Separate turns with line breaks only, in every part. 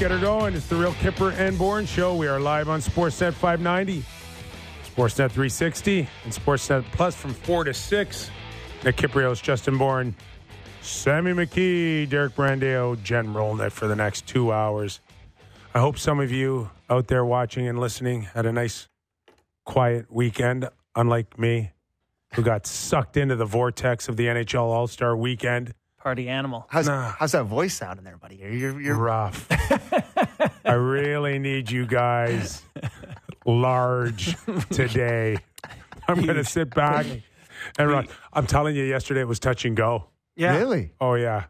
get her going. It's the Real Kipper and Bourne Show. We are live on Sportsnet 590, Sportsnet 360, and Sportsnet Plus from 4 to 6. Nick Kypreos, Justin Bourne, Sammy McKee, Derek Brandeo, Jen Rolnet for the next two hours. I hope some of you out there watching and listening had a nice, quiet weekend, unlike me, who got sucked into the vortex of the NHL All Star weekend.
Party animal.
How's,
Nah.
how's that voice sounding there, buddy? You're, you're,
rough. I really need you guys large today. I'm going to sit back and run. I'm telling you, yesterday it was touch and go.
Yeah.
really?
Oh, yeah.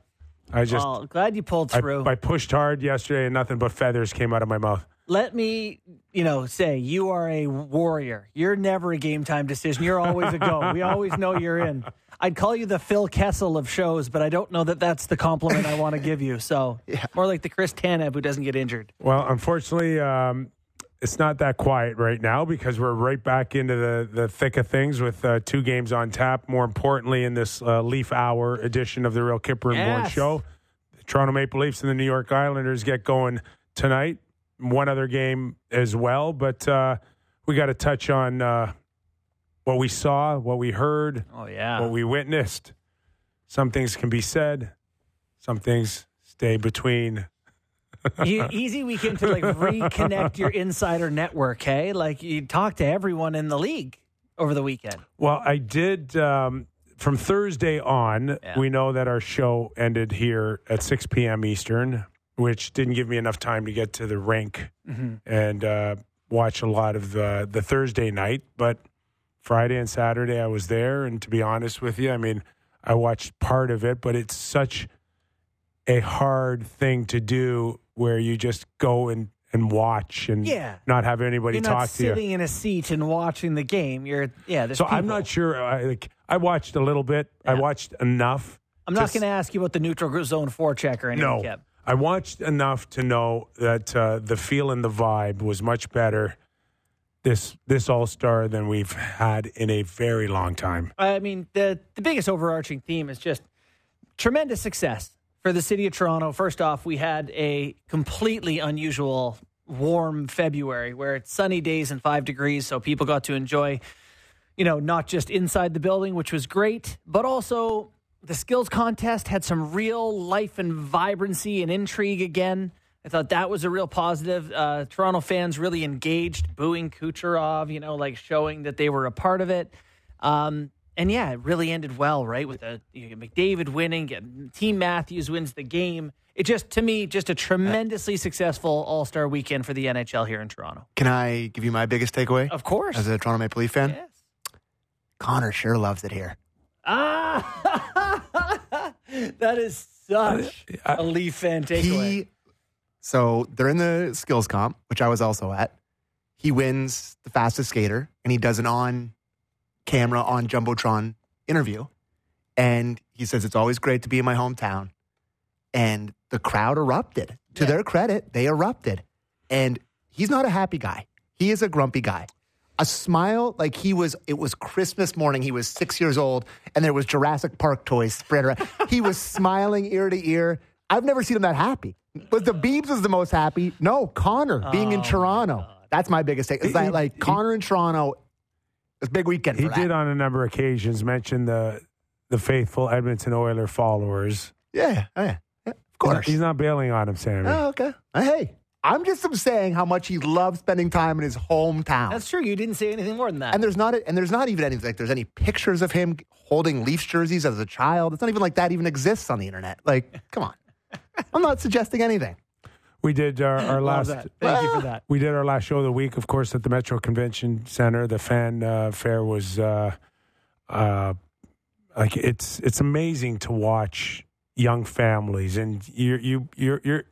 I just,
Well, glad you pulled
I,
through.
I pushed hard yesterday and nothing but feathers came out of my mouth.
Let me, you know, say you are a warrior. You're never a game time decision. You're always a go. we always know you're in. I'd call you the Phil Kessel of shows, but I don't know that that's the compliment I want to give you. So yeah. more like the Chris Tanev who doesn't get injured.
Well, unfortunately, um, it's not that quiet right now because we're right back into the, the thick of things with uh, two games on tap. More importantly, in this uh, Leaf Hour edition of the Real Kipper and Bourne
Yes.
Show, the Toronto Maple Leafs and the New York Islanders get going tonight. One other game as well, but uh, we got to touch on uh, what we saw, what we heard,
Oh yeah.
what we witnessed. Some things can be said, some things stay between
easy weekend to like reconnect your insider network. Hey, like you talk to everyone in the league over the weekend.
Well, I did um, from Thursday on.
Yeah.
We know that our show ended here at 6 p.m. Eastern, which didn't give me enough time to get to the rink and uh, watch a lot of the, the Thursday night. But Friday and Saturday, I was there. And to be honest with you, I mean, I watched part of it, but it's such a hard thing to do where you just go and, and watch and
Yeah.
not have anybody
You're
talk to you.
sitting in a seat and watching the game. You're yeah.
So I'm not sure. I, like I watched a little bit. I watched enough.
I'm not going to ask you about the neutral zone forecheck or anything.
No,
Kev.
I watched enough to know that uh, the feel and the vibe was much better this this All Star than we've had in a very long time.
I mean, the the biggest overarching theme is just tremendous success for the city of Toronto. First off, we had a completely unusual warm February where it's sunny days and five degrees, so people got to enjoy, you know, not just inside the building, which was great, but also the skills contest had some real life and vibrancy and intrigue again. I thought that was a real positive. Uh, Toronto fans really engaged, booing Kucherov, you know, like showing that they were a part of it. Um, and yeah, it really ended well, right? With the you get McDavid winning, get, Team Matthews wins the game. It just, to me, just a tremendously successful All Star weekend for the NHL here in Toronto.
Can I give you my biggest takeaway
Of course.
as a Toronto Maple Leaf fan?
yes.
Connor sure loves it here.
Ah, that is such a Leaf fan takeaway.
He, so they're in the skills comp, which I was also at. He wins the fastest skater, and he does an on camera, on Jumbotron interview. And he says, It's always great to be in my hometown. And the crowd erupted. To
Yeah.
their credit, they erupted. And he's not a happy guy, he is a grumpy guy. A smile like he was, it was Christmas morning. He was six years old, and there was Jurassic Park toys spread around. he was smiling ear to ear. I've never seen him that happy. But the Beebs was the most happy. No, Connor being in oh, Toronto. That's my biggest take. Is that like Connor in Toronto? It's a big weekend.
He
that.
did on a number of occasions mention the the faithful Edmonton Oiler followers.
Yeah, oh, yeah, yeah, of course.
He's not bailing on him, Sammy.
Oh, okay. Hey, I'm just saying how much he loves spending time in his hometown.
That's true. You didn't say anything more than that.
and there's not and there's not even any like there's any pictures of him holding Leafs jerseys as a child. It's not even like that even exists on the internet. Like, come on. I'm not suggesting anything.
We did our, our
Love
last.
that. Thank you for that.
We did our last show of the week, of course, at the Metro Convention Center. The fan uh, fair was uh, uh, like it's it's amazing to watch young families, and you you you're you're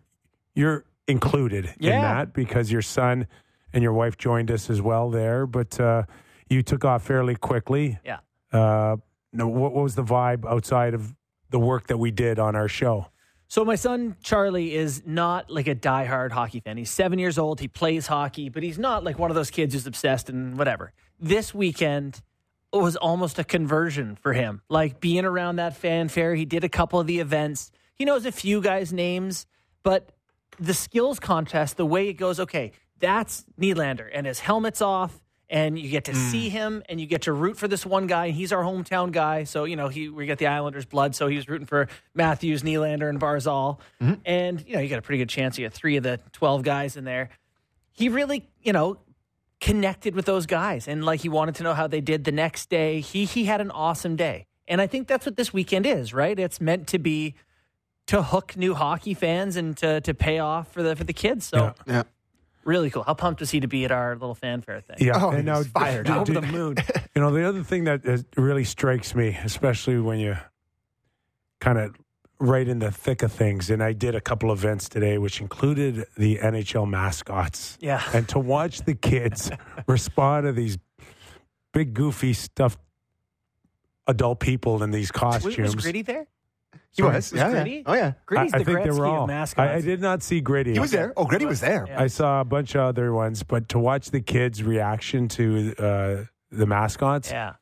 you're included in that because your son and your wife joined us as well there. But uh, you took off fairly quickly.
Yeah.
Uh, no, what, what was the vibe outside of the work that we did on our show?
So my son Charlie is not like a diehard hockey fan. He's seven years old. He plays hockey, but he's not like one of those kids who's obsessed and whatever. This weekend was almost a conversion for him. Like being around that fanfare, he did a couple of the events. He knows a few guys' names, but the skills contest, the way it goes, okay, that's Nylander and his helmet's off, and you get to hmm. see him and you get to root for this one guy. And he's our hometown guy. So, you know, he we get the Islanders blood. So he was rooting for Matthews, Nylander, and Barzal. Mm-hmm. And, you know, you got a pretty good chance you get three of the 12 guys in there. He really, you know, connected with those guys and like he wanted to know how they did the next day. He he had an awesome day. And I think that's what this weekend is, right? It's meant to be to hook new hockey fans and to to pay off for the for the kids. So
Yeah.
Yeah.
really cool. How pumped was he to be at our little fanfare thing?
Yeah,
Oh,
and now
fired
d-
Over
d-
the moon.
You know, the other thing that is, really strikes me, especially when you kind of right in the thick of things, and I did a couple events today, which included the NHL mascots.
Yeah.
And to watch the kids respond to these big, goofy, stuffed adult people in these
Was,
costumes.
was Gritty there?
He was.
Was
yeah, yeah. Oh, yeah.
I,
Gritty's
I
the
think they
Gretzky
were all.
of mascots.
I, I did not see Gritty.
He was there. Oh, Gritty was there.
Yeah.
I saw a bunch of other ones, but to watch the kids' reaction to uh, the mascots
Yeah.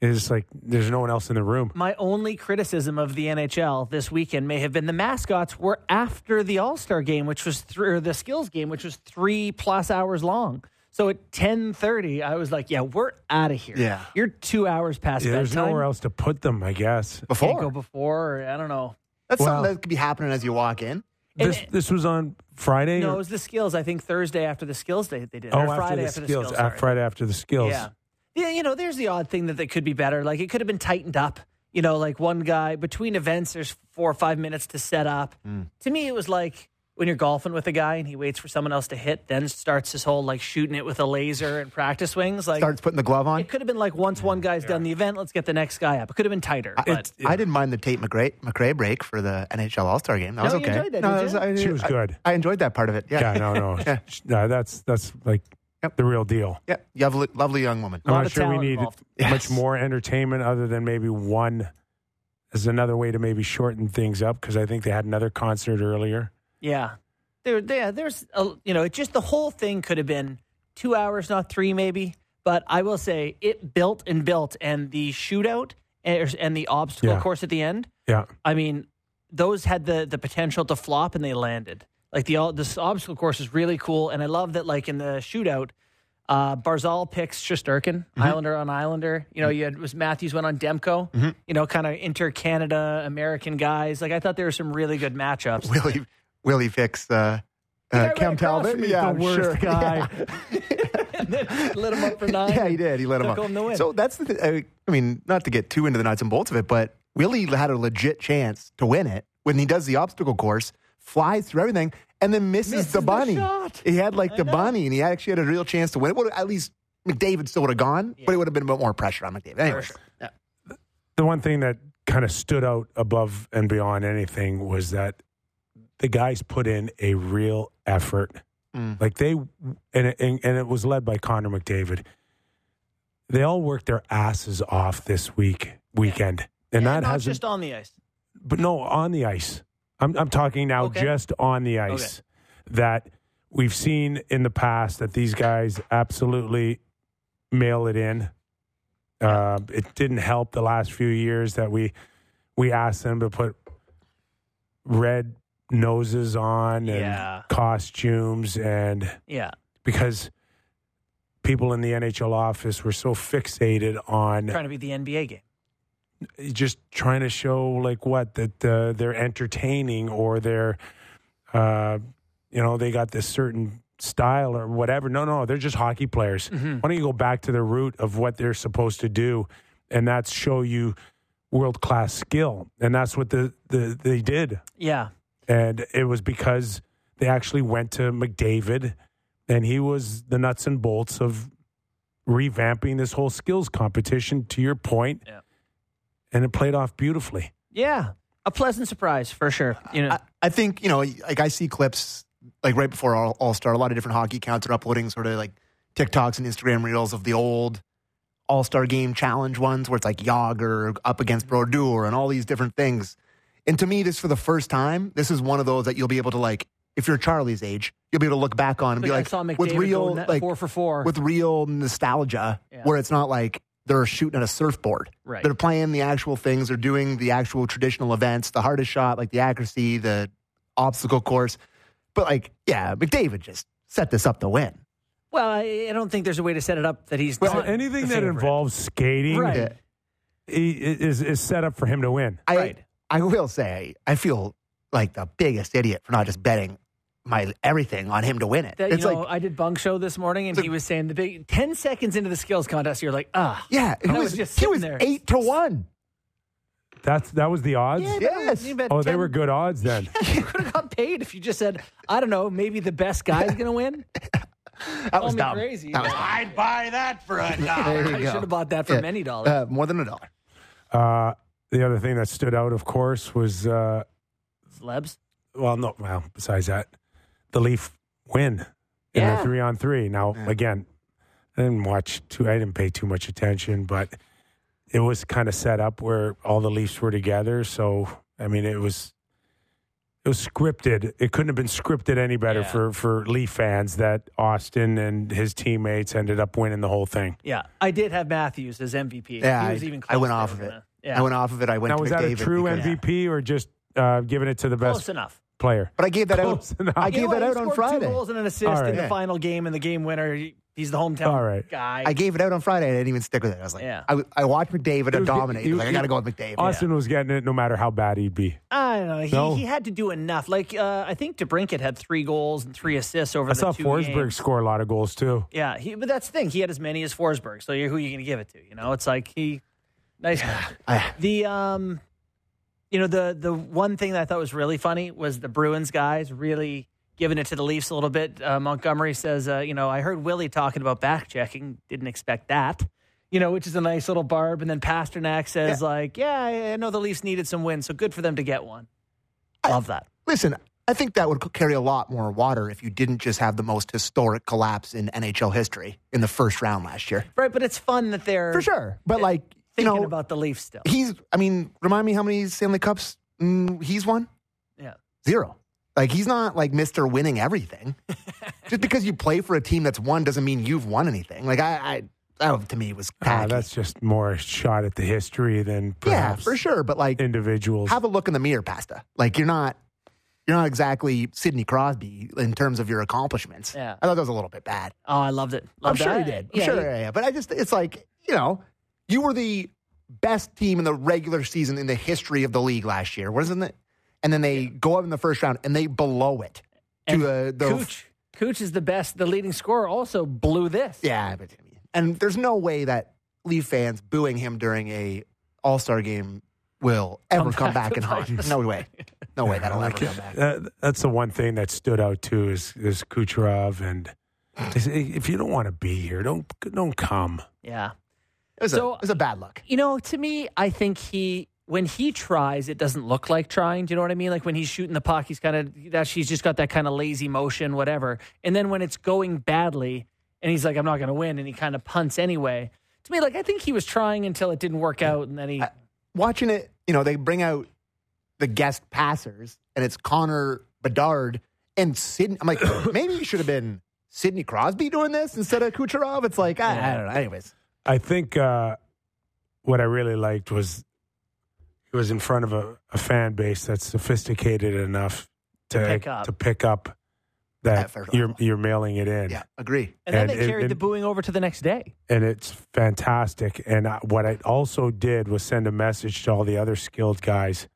is like there's no one else in the room.
My only criticism of the NHL this weekend may have been the mascots were after the All Star game, which was th- or the skills game, which was three plus hours long. So at ten thirty, I was like, "Yeah, we're out of here.
Yeah.
you're two hours past
Yeah, there's nowhere else to put them, I guess.
Can't
Before.
go before. Or, I don't know.
That's
Well-
something that could be happening as you walk in.
And
This
it-
this was on Friday.
No,
or-
it was the skills. I think Thursday after the skills day they did.
oh,
or
after
Friday
the
after
skills.
the skills.
uh. Friday after the skills.
Yeah. Yeah, you know, there's the odd thing that they could be better. Like it could have been tightened up. You know, like one guy between events, there's four or five minutes to set up.
Mm.
To me, it was like when you're golfing with a guy and he waits for someone else to hit, then starts his whole like shooting it with a laser and practice swings. Like
Starts putting the glove on.
it could have been like once one guy's done the event, let's get the next guy up. It could have been tighter. But
I didn't mind the Tate McRae, McRae break for the NHL All Star game. That was
No, you
okay.
enjoyed that,
no,
did
it was- I,
She was good.
I, enjoyed that part of it. Yeah.
Yeah, no, no,
Yeah.
no. That's that's like
Yep.
the real deal.
Yeah. You have a lovely young woman.
I'm not sure we need.
Yes.
much more entertainment other than maybe one as another way to maybe shorten things up because I think they had another concert earlier.
Yeah, there, there, there's, a, you know, it just the whole thing could have been two hours, not three, maybe. But I will say it built and built, and the shootout and, and the obstacle
Yeah.
course at the end.
Yeah.
I mean, those had the the potential to flop, and they landed. Like the all- this obstacle course is really cool, and I love that. Like in the shootout, uh, Barzal picks Shesterkin, Islander on Islander. You know, you had was Matthews went on Demko. You know, kind of inter Canada American guys. Like I thought there were some really good matchups.
Willie, Willie picks uh, uh,
right
Talbot.
from me is
Yeah,
the
I'm
worst
sure.
guy. and then lit him up for nine.
Yeah, he did. He let him up.
home the win.
So that's the. Th- I, I mean, not to get too into the nuts and bolts of it, but Willie had a legit chance to win it when he does the obstacle course, flies through everything, and then misses,
Misses
the
the
bunny.
shot.
he had like
I
the
know.
bunny, and he actually had a real chance to win. It would at least McDavid still would have gone, but it would have been a bit more pressure on McDavid. Anyways,
sure.
yeah.
The one thing that kind of stood out above and beyond anything was that the guys put in a real effort.
Mm.
Like they, and it, and, and it was led by Connor McDavid. They all worked their asses off this week, weekend. And
Yeah,
that
not
hasn't
just on the ice.
but no, on the ice. I'm I'm talking now
Okay.
just on the ice. That we've seen in the past that these guys absolutely mail it in. Uh, it didn't help the last few years that we we asked them to put red noses on and
Yeah.
costumes and
Yeah.
because people in the NHL office were so fixated on
Trying to be the NBA game.
just trying to show like what that uh, they're entertaining or they're uh, you know they got this certain style or whatever no no they're just hockey players
Mm-hmm.
why don't you go back to the root of what they're supposed to do and that's show you world class skill and that's what the, the they did
Yeah.
And it was because they actually went to McDavid and he was the nuts and bolts of revamping this whole skills competition to your point
Yeah.
and it played off beautifully
Yeah. A pleasant surprise for sure. You know,
I, I think you know, like I see clips like right before All, All Star. A lot of different hockey accounts are uploading sort of like TikToks and Instagram reels of the old All Star Game challenge ones, where it's like Jagr up against Brodeur and all these different things. And to me, this for the first time, this is one of those that you'll be able to like, if you're Charlie's age, you'll be able to look back on and be
I
like,
saw McDavid
with real like
four for four.
with real nostalgia,
Yeah.
where it's not like they're shooting at a surfboard.
Right.
They're playing the actual things. They're doing the actual traditional events, the hardest shot, like the accuracy, the obstacle course. But like, yeah, McDavid just set this up to win.
Well, I, I don't think there's a way to set it up that he's
Well,
not
anything
the
that involves skating
Right.
Yeah.
is is set up for him to win.
I
Right.
I will say I feel like the biggest idiot for not just betting my everything on him to win it.
That,
it's
you know,
like
I did Bunk Show this morning, and
It's
he was saying the big ten seconds into the skills contest, you're like, ah,
yeah, it
that
was,
was just
he
sitting
was
there.
eight to one.
That's that was the odds.
Yeah,
Yes.
you bet
Oh, they were good odds then.
you could have got paid if you just said, I don't know, maybe the best guy's going to win.
That was
me
dumb.
crazy.
That was
I'd buy that for a dollar.
I should have bought that for
Yeah.
many dollars.
Uh, more than a dollar.
Uh, the other thing that stood out, of course, was uh,
Celebs.
well, no, well, besides that, the Leaf win in
Yeah.
the three on three. Now, again, I didn't watch too. I didn't pay too much attention, but it was kind of set up where all the Leafs were together. So, I mean, it was it was scripted. It couldn't have been scripted any better
Yeah.
for for Leaf fans that Austin and his teammates ended up winning the whole thing.
Yeah, I did have Matthews as MVP.
Yeah,
he was
I-
even
I went off of it.
wasn't Yeah,
I went off of it. I went
Now,
to
was that a true
because-
MVP or just uh, giving it to the
close
best
enough.
player?
But I gave that
Close
out.
enough.
I gave
You know
that out on Friday.
Two goals and an assist
All right.
in the
Yeah.
final game and the game winner. He's the hometown
All right.
guy.
I gave it out on Friday. I didn't even stick with it. I was like,
Yeah.
I, I watched McDavid
was-
dominate.
he-
like, I got to go with McDavid.
Austin was getting it no matter how bad he'd be.
I don't know. He,
No?
he had to do enough. Like uh, I think DeBrincat had three goals and three assists over
I
the
saw
two
Forsberg
games.
score a lot of goals too.
Yeah, he, but that's the thing. He had as many as Forsberg. So you're, who are you going to give it to? You know, it's like he nice.
I-
the um, you know the the one thing that I thought was really funny was the Bruins guys really giving it to the Leafs a little bit. Uh, Montgomery says, uh, you know, I heard Willie talking about back checking. Didn't expect that. You know, which is a nice little barb. And then Pastrnak says, like, yeah, I I know the Leafs needed some wins, so good for them to get one. Love that.
Listen, I think that would carry a lot more water if you didn't just have the most historic collapse in NHL history in the first round last year.
Right, but it's fun that they're
For sure. But like, you
thinking
know,
about the Leafs still.
he's, I mean, remind me how many Stanley Cups mm, he's won?
Yeah.
Zero. Like, he's not like Mr. winning everything. just because you play for a team that's won doesn't mean you've won anything. Like, I, I that to me was tacky.
that's just more a shot at the history than
yeah, for sure. But like,
individuals.
have a look in the mirror, Pasta. Like, you're not. You're not exactly Sidney Crosby in terms of your accomplishments.
Yeah.
I thought that was a little bit bad.
Oh, I loved it.
I'm sure
that.
he did. I'm
Yeah,
sure,
he-
yeah, yeah. But I just, it's like, you know, you were the best team in the regular season in the history of the league last year, wasn't it? And then they go up in the first round and they blow it to
And
the, the
Cooch. Cooch is the best. The leading scorer also blew this.
yeah. But, and there's no way that Leaf fans booing him during a All Star game will ever
Come
come,
back
back, and haunt.
bite.
No way, no way that'll ever come back.
That- that's the one thing that stood out too is is Kucherov and is- if you don't want to be here, don't don't come.
Yeah.
It was,
So-
a, it was a bad look.
You know, to me, I think he when he tries, it doesn't look like trying. Do you know what I mean? Like when he's shooting the puck, he's kind of that she's just got that kind of lazy motion, whatever. And then when it's going badly, and he's like, "I'm not going to win," and he kind of punts anyway. To me, like I think he was trying until it didn't work out, and then he.
I- Watching it, you know, they bring out the guest passers, and it's Connor Bedard and Sidney. I'm like, maybe you should have been Sidney Crosby doing this instead of Kucherov. It's like, I, I don't know. Anyways,
I think uh, what I really liked was it was in front of a, a fan base that's sophisticated enough to
pick up.
to pick up that you're you're mailing it in.
yeah, agree.
and then
and
they
it-
carried
and-
the booing over to the next day.
and it's fantastic. And I, what I also did was send a message to all the other skilled guys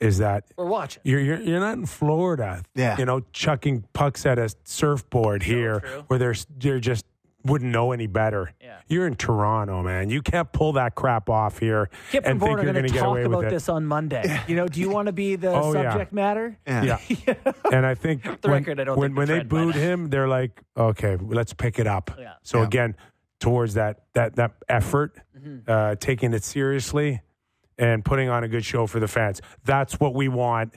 is that
We're watching.
you're you're, you're not in Florida,
Yeah.
you know, chucking pucks at a surfboard here
true.
where there's they're just wouldn't know any better.
Yeah.
You're in Toronto, man. You can't pull that crap off here
Kip
and
and
think
Bourne are
you're
going
going
to
to get
talk
away
about
with
this on Monday. You know, do you want to be the
Oh, yeah.
subject matter?
Yeah.
Yeah. and I think
The
when,
record, I don't
when,
think
when they booed him, they're like, okay, let's pick it up.
Yeah.
So
Yeah.
again, towards that that that effort,
Mm-hmm.
uh, taking it seriously, and putting on a good show for the fans. That's what we want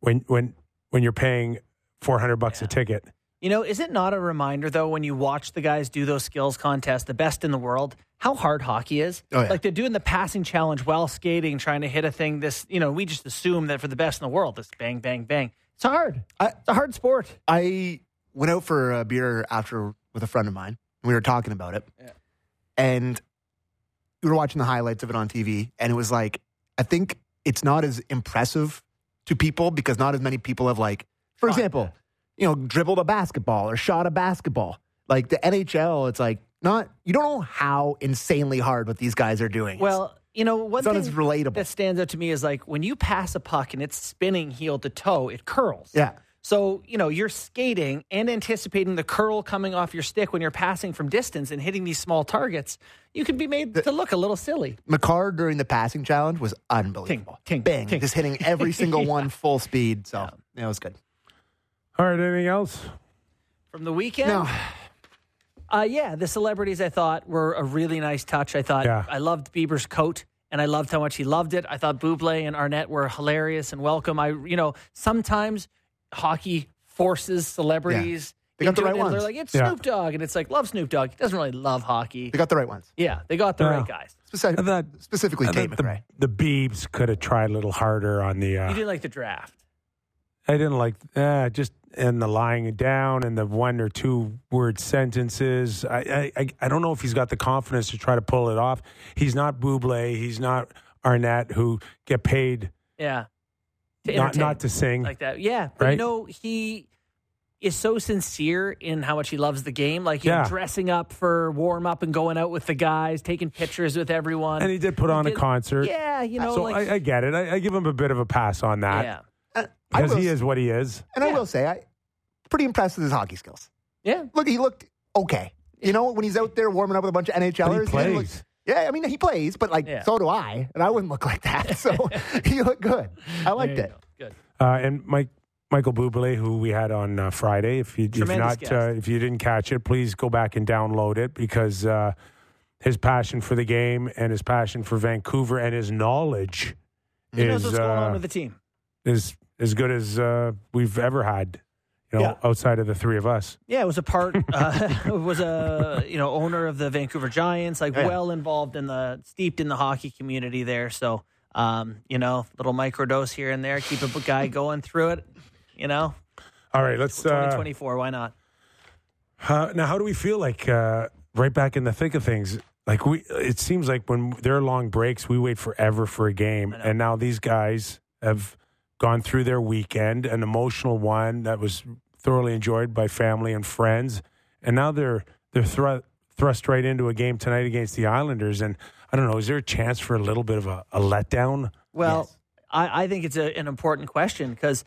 when when when you're paying four hundred bucks a ticket.
You know, is it not a reminder though when you watch the guys do those skills contests, the best in the world, how hard hockey is?
Oh, yeah.
Like they're doing the passing challenge while skating, trying to hit a thing. This, you know, we just assume that for the best in the world, this bang, bang, bang. It's hard.
I-
it's a hard sport.
I went out for a beer after with a friend of mine. And we were talking about it. And we were watching the highlights of it on TV. And it was like, I think it's not as impressive to people because not as many people have, like, for example. You know, dribbled a basketball or shot a basketball. Like the NHL, it's like not you don't know how insanely hard what these guys are doing.
Well, you know, one thing
relatable.
that stands out to me is like when you pass a puck and it's spinning heel to toe, it curls.
yeah.
So, you know, you're skating and anticipating the curl coming off your stick when you're passing from distance and hitting these small targets. You can be made to look a little silly.
Makar during the passing challenge was unbelievable.
Ting, ting,
Bang,
ting.
just hitting every single one full speed. So yeah, it was good.
All right, anything else?
From the weekend?
No,
Uh, yeah, the celebrities I thought were a really nice touch. I thought
Yeah.
I loved Bieber's coat and I loved how much he loved it. I thought Bublé and Arnett were hilarious and welcome. I, you know, sometimes hockey forces celebrities.
They got the
into
right
it, and They're like, it's
Yeah.
Snoop Dogg. And it's like, love Snoop Dogg. He doesn't really love hockey.
they got the right ones.
Yeah, they got the
Yeah.
right guys.
Speci-
I thought-
specifically,
I
Tate
the,
McRae.
the Beebs could have tried a little harder on the.
You
Uh,
didn't like the draft.
I didn't like uh, just and the lying down and the one or two word sentences. I, I I don't know if he's got the confidence to try to pull it off. He's not Bublé. He's not Arnett, who get paid
Yeah. To
not not to sing.
like that. Yeah, but
Right?
know he is so sincere in how much he loves the game. Like
Yeah.
dressing up for warm up and going out with the guys, taking pictures with everyone.
and he did put on a concert.
yeah, you know,
so
like
I, I get it. I, I give him a bit of a pass on that
yeah,
because he is what he is.
And I will say, I pretty impressed with his hockey skills.
yeah.
Look, he looked okay. You know, when he's out there warming up with a bunch of NHLers,
But he
didn't
plays.
look- yeah, I mean, he plays, but like,
Yeah.
so do I, and I wouldn't look like that. So he looked good. I liked
There you
it.
go. Good.
Uh, and Mike Michael Bublé, who we had on uh, Friday. If you if
Tremendous
not
guest.
uh, if you didn't catch it, please go back and download it because uh, his passion for the game and his passion for Vancouver and his knowledge
He knows
is
what's going on
uh,
with the team.
is as good as uh, we've ever had. You know,
Yeah.
outside of the three of us.
Yeah, it was a part. Uh, was a you know owner of the Vancouver Giants, like
Yeah.
well involved in the steeped in the hockey community there. So um, you know, little microdose here and there, keep a guy going through it. You know,
All right, let's.
twenty
Uh,
twenty four. Why not?
Uh, now, how do we feel like uh, right back in the thick of things? Like we, it seems like when there are long breaks, we wait forever for a game, and now these guys have gone through their weekend, an emotional one that was thoroughly enjoyed by family and friends, and now they're they're thr- thrust right into a game tonight against the Islanders. And I don't know, is there a chance for a little bit of a, a letdown?
Well,
Yes.
I, I think it's a, an important question because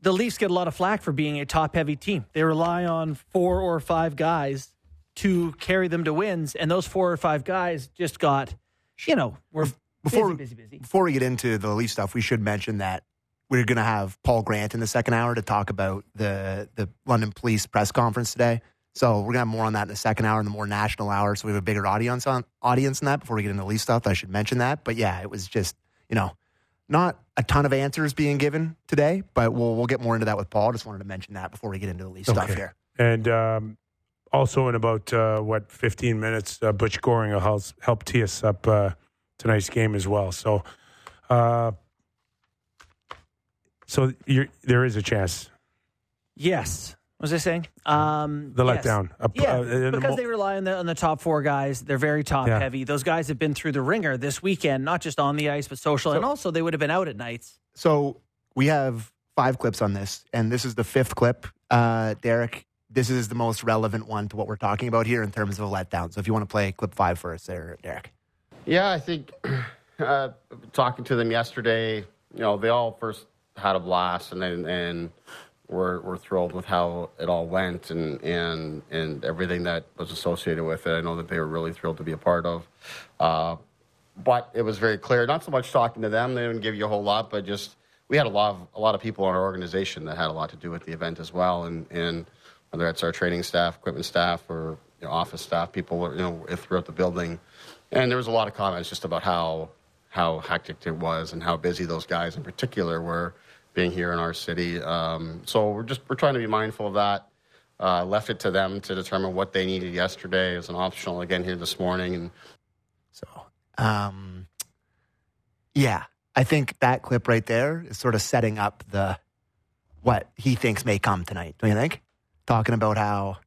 the Leafs get a lot of flack for being a top heavy team. They rely on four or five guys to carry them to wins, and those four or five guys just got, you know, were
Before,
busy, busy, busy.
before we get into the Leaf stuff, we should mention that we're going to have Paul Grant in the second hour to talk about the the London Police press conference today. So we're going to have more on that in the second hour, in the more national hour. So we have a bigger audience on audience in that. Before we get into Leaf stuff, I should mention that. But yeah, it was just you know not a ton of answers being given today, but we'll we'll get more into that with Paul. Just wanted to mention that before we get into the Leaf stuff here.
And um, also in about uh, what 15 minutes, uh, Butch Goring will help, help tee us up uh, tonight's game as well. So, uh, so you're, there is a chance.
Yes. What was I saying? Um,
The letdown. A-
Yeah,
uh,
because they rely on the on the top four guys. They're very top
Yeah.
heavy. Those guys have been through the ringer this weekend, not just on the ice but social, and also they would have been out at nights.
So we have five clips on this, and this is the fifth clip. Uh, Derek, this is the most relevant one to what we're talking about here in terms of a letdown. So if you want to play clip five for us there, Derek.
Yeah, I think uh, talking to them yesterday, you know, they all first had a blast and and were were thrilled with how it all went and and and everything that was associated with it. I know that they were really thrilled to be a part of. Uh, but it was very clear. Not so much talking to them; they didn't give you a whole lot, but just we had a lot of a lot of people in our organization that had a lot to do with the event as well, and and whether it's our training staff, equipment staff, or you know, office staff, people you know throughout the building, and there was a lot of comments just about how how hectic it was and how busy those guys in particular were being here in our city. Um, so we're just we're trying to be mindful of that. Uh, left it to them to determine what they needed yesterday as an optional again here this morning, and
So, um, yeah, I think that clip right there is sort of setting up the what he thinks may come tonight. Don't you think? Talking about how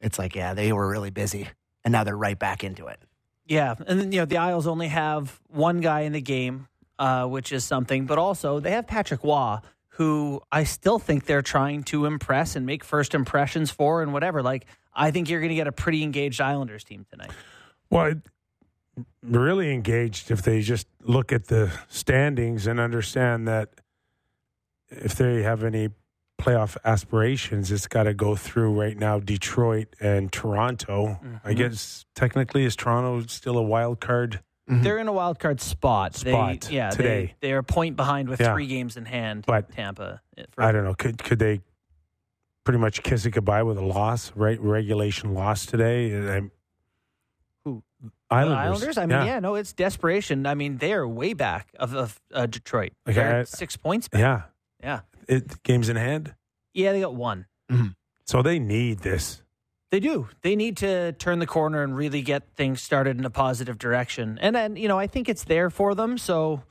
it's like, yeah, they were really busy, and now they're right back into it.
Yeah, and then you know the Isles only have one guy in the game, uh, which is something. But also they have Patrick Roy, who I still think they're trying to impress and make first impressions for and whatever. Like, I think you're going to get a pretty engaged Islanders team tonight.
Well, really engaged if they just look at the standings and understand that if they have any playoff aspirations, it's got to go through right now Detroit and Toronto. I guess technically, is Toronto still a wild card?
They're in a wild card spot.
Spot
they, yeah,
today.
They, they're a point behind with
Yeah.
three games in hand.
But
Tampa. eh, for-
I don't know. Could could they pretty much kiss it goodbye with a loss, right? Regulation loss today. I'm-
Who?
Islanders.
Islanders. I mean, yeah. no, it's desperation. I mean, they are way back of, of uh, Detroit.
Okay,
They're
I-
six points back.
yeah.
Yeah.
It, games in hand.
Yeah, they got one.
So they need this.
They do. They need to turn the corner and really get things started in a positive direction. And then, you know, I think it's there for them. So,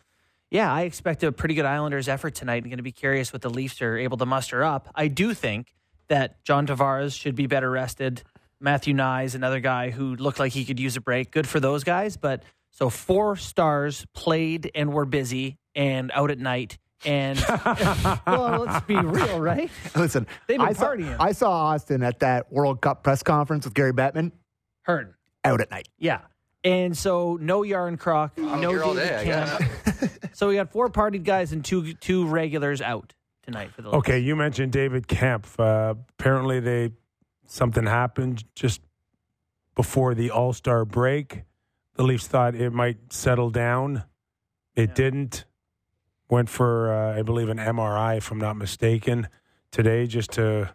yeah, I expect a pretty good Islanders effort tonight. I'm going to be curious what the Leafs are able to muster up. I do think that John Tavares should be better rested. Matthew Knies, another guy who looked like he could use a break. Good for those guys. But so four stars played and were busy and out at night. And well, let's be real, right?
Listen,
They've been
I saw,
partying.
I saw Austin at that World Cup press conference with Gary Bettman
Hearn.
out at night.
Yeah. And so no Yarn Croc, no
here all
David
day, I
Kampf. so we got four partied guys and two two regulars out tonight for the Leafs.
Okay, you mentioned David Kampf. Uh, apparently, they something happened just before the All Star break. The Leafs thought it might settle down. It didn't. Went for, uh, I believe, an MRI, if I'm not mistaken, today, just to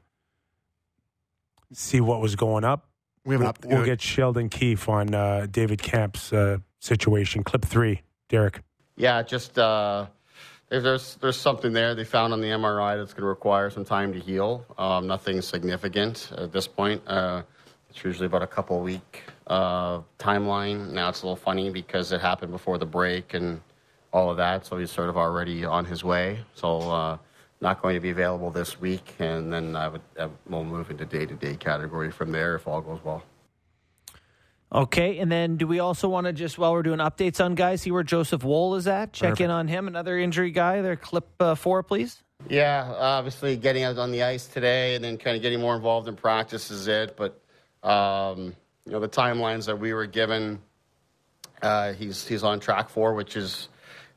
see what was going up.
We have an
We'll, we'll get Sheldon Keefe on uh, David Kampf's uh, situation. Clip three, Derek.
Yeah, just uh, there's, there's there's something there they found on the MRI that's going to require some time to heal. Um, nothing significant at this point. Uh, it's usually about a couple week uh, timeline. Now it's a little funny because it happened before the break and all of that, so he's sort of already on his way. So uh, not going to be available this week, and then I would uh, we'll move into day to day category from there if all goes well.
Okay, and then do we also want to just while we're doing updates on guys, see where Joseph Woll is at? Check in on him, another injury guy. There, clip uh, four, please.
Yeah, obviously getting out on the ice today and then kind of getting more involved in practice is it. But um, you know the timelines that we were given, uh, he's he's on track for, which is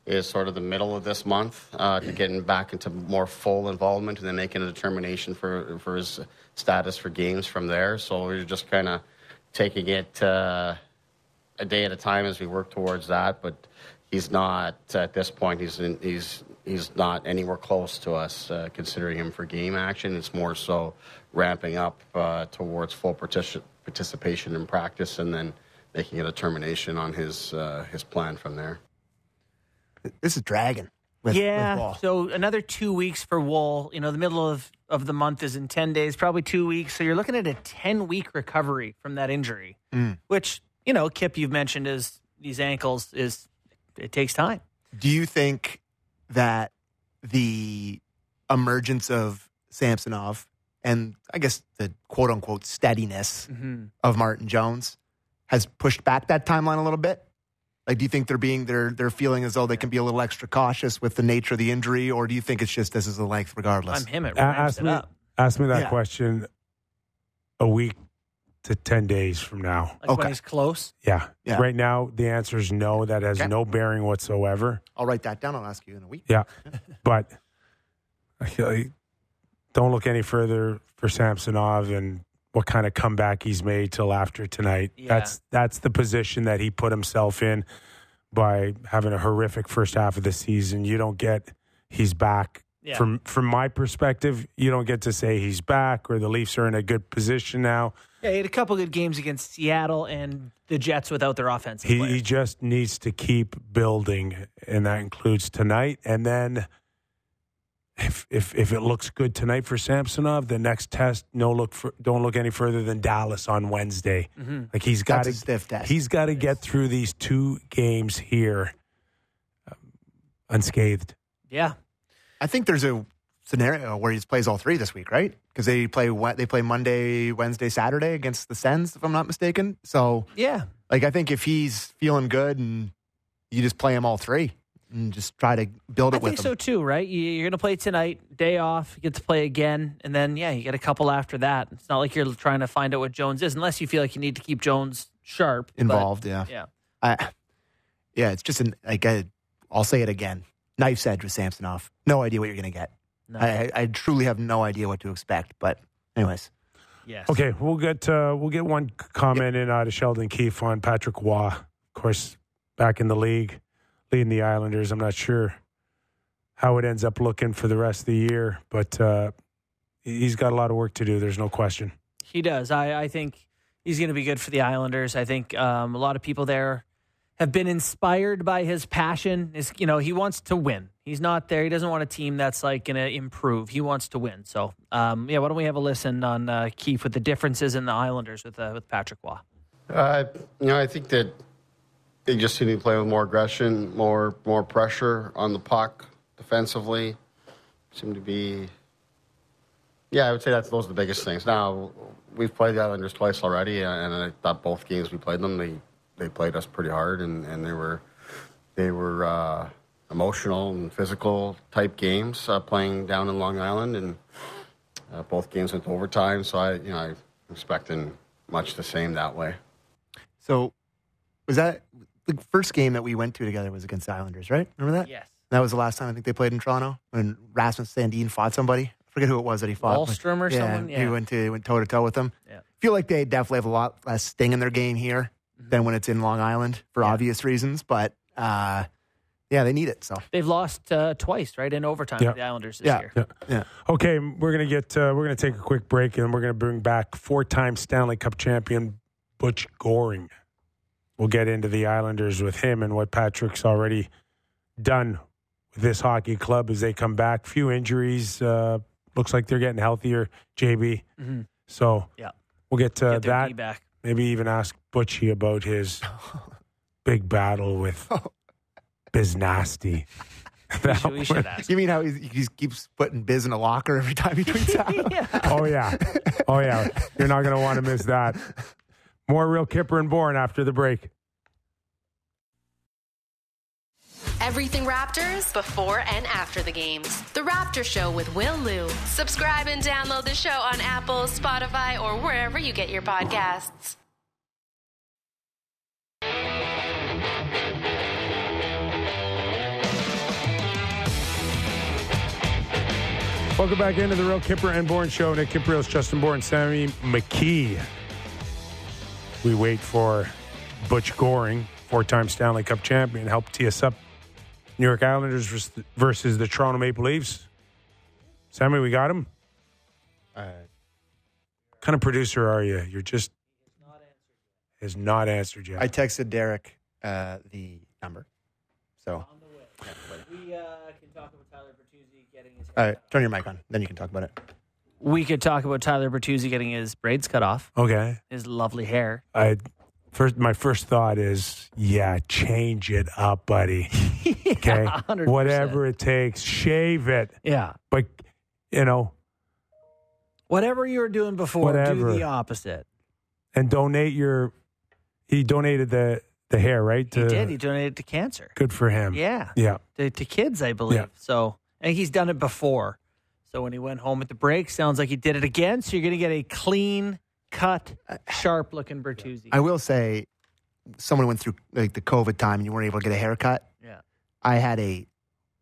is sort of the middle of this month uh, to getting back into more full involvement and then making a determination for for his status for games from there. So we're just kind of taking it uh, a day at a time as we work towards that. But he's not at this point. He's in, he's he's not anywhere close to us uh, considering him for game action. It's more so ramping up uh, towards full partici- participation in practice and then making a determination on his uh, his plan from there.
This is dragging. With,
yeah.
with Woll.
so another two weeks for Woll. You know, the middle of, of the month is in 10 days, probably two weeks. So you're looking at a 10 week recovery from that injury, hmm. which, you know, Kip, you've mentioned is these ankles is, it takes time.
Do you think that the emergence of Samsonov and I guess the quote unquote steadiness mm-hmm. of Martin Jones has pushed back that timeline a little bit? Like, do you think they're being they're they're feeling as though they can be a little extra cautious with the nature of the injury, or do you think it's just this is the length regardless?
I'm him. It
A-
ramps
ask
it
me,
up.
ask me that
Yeah.
question a week to 10 days from now.
Like when
okay.
he's close.
Yeah.
Yeah.
Right now, the answer is no. That has
Okay.
no bearing whatsoever.
I'll write that down. I'll ask you in a week.
Yeah. but I feel like don't look any further for Samsonov and what kind of comeback he's made till after tonight.
Yeah.
That's that's the position that he put himself in by having a horrific first half of the season. You don't get he's back.
Yeah.
From from my perspective, you don't get to say he's back or the Leafs are in a good position now.
Yeah, he had a couple good games against Seattle and the Jets without their offense.
He, he just needs to keep building, and that includes tonight. And then, if if if it looks good tonight for Samsonov, the next test, no look for, don't look any further than Dallas on Wednesday. Like he's got
That's
to
a stiff test.
he's got to get through these two games here um, unscathed.
yeah.
I think there's a scenario where he plays all three this week, right? Because they play they play Monday, Wednesday, Saturday against the Sens, if I'm not mistaken. So,
Yeah.
like, I think if he's feeling good and you just play him all three, and just try to build it
I
with
think
them.
so too, right? You- You're going to play tonight, day off, you get to play again, and then yeah, you get a couple after that. It's not like you're trying to find out what Jones is, unless you feel like you need to keep Jones sharp, but,
Involved, yeah.
yeah,
I, yeah, it's just an like I, I'll say it again. Knife's edge with Samsonov. No idea what you're going to get.
no,
I, I I truly have no idea what to expect. But anyways,
yes,
Okay, we'll get uh, we'll get one comment in out of Sheldon Keefe on Patrick Roy. Of course, back in the league, leading the Islanders. I'm not sure how it ends up looking for the rest of the year, but uh, he's got a lot of work to do. There's no question.
He does. I, I think he's going to be good for the Islanders. I think um, a lot of people there have been inspired by his passion. Is you know he wants to win. He's not there. He doesn't want a team that's like going to improve. He wants to win. So um, yeah, why don't we have a listen on uh, Keefe with the differences in the Islanders with uh, with Patrick Roy.
Uh, you know, I think that they just need to play with more aggression, more more pressure on the puck defensively. Seem to be, yeah, I would say that's those are the biggest things. Now we've played the Islanders twice already, and I thought both games we played them, they they played us pretty hard, and, and they were they were uh, emotional and physical type games uh, playing down in Long Island, and uh, both games went to overtime. So I, you know, I'm expecting much the same that way.
so was that the first game that we went to together was against the Islanders, right? Remember that?
Yes,
That was the last time I think they played in Toronto when Rasmus Sandin fought somebody. I forget who it was that he fought. but-
Wahlstrom or
yeah,
someone?
He went to went toe to toe with them.
Yeah.
feel like they definitely have a lot less sting in their game here than when it's in Long Island for
Yeah.
obvious reasons. But uh, yeah, they need it. So
they've lost uh, twice, right, in overtime
Yeah.
to the Islanders this
Yeah.
year.
Yeah.
yeah,
Okay, we're gonna get uh, we're gonna take a quick break, and then we're gonna bring back four-time Stanley Cup champion Butch Goring. We'll get into the Islanders with him and what Patrick's already done with this hockey club as they come back. Few injuries. Uh, looks like they're getting healthier. JB.
hmm
So
Yeah.
we'll get to
Get
that.
Back.
Maybe even ask Butchie about his big battle with Biznasty.
We should, we should ask.
you mean how he's, he keeps putting Biz in a locker every time he tweets out?
yeah.
Oh yeah, oh yeah. You're not going to want to miss that. More real Kipper and Bourne after the break.
Everything Raptors before and after the games. The Raptor Show with Will Lou. Subscribe and download the show on Apple, Spotify, or wherever you get your podcasts.
Welcome back into the Real Kipper and Bourne Show. Nick Kypreos, Justin Bourne, Sammy McKee. We wait for Butch Goring, four-time Stanley Cup champion, help tee us up. New York Islanders versus the Toronto Maple Leafs. Sammy, we got him.
Uh,
kind of producer are you? You're just has not answered yet.
I texted Derek uh, the number. So,
We uh, can talk about Tyler Bertuzzi getting his.
all right, turn your mic on. Then you can talk about it.
We could talk about Tyler Bertuzzi getting his braids cut off,
okay.
his lovely hair.
I first my first thought is yeah, change it up, buddy. Okay,
100%.
whatever it takes, shave it.
Yeah.
But you know,
Whatever you were doing before,
Whatever.
do the opposite.
and donate your. He donated the the hair, right?
He
To-
did. He donated to cancer.
Good for him.
Yeah.
Yeah.
To, to kids, I believe.
Yeah.
So, and he's done it before. So when he went home at the break, sounds like he did it again. So you're going to get a clean cut, sharp looking Bertuzzi.
I will say, someone went through like the COVID time and you weren't able to get a haircut.
yeah.
I had a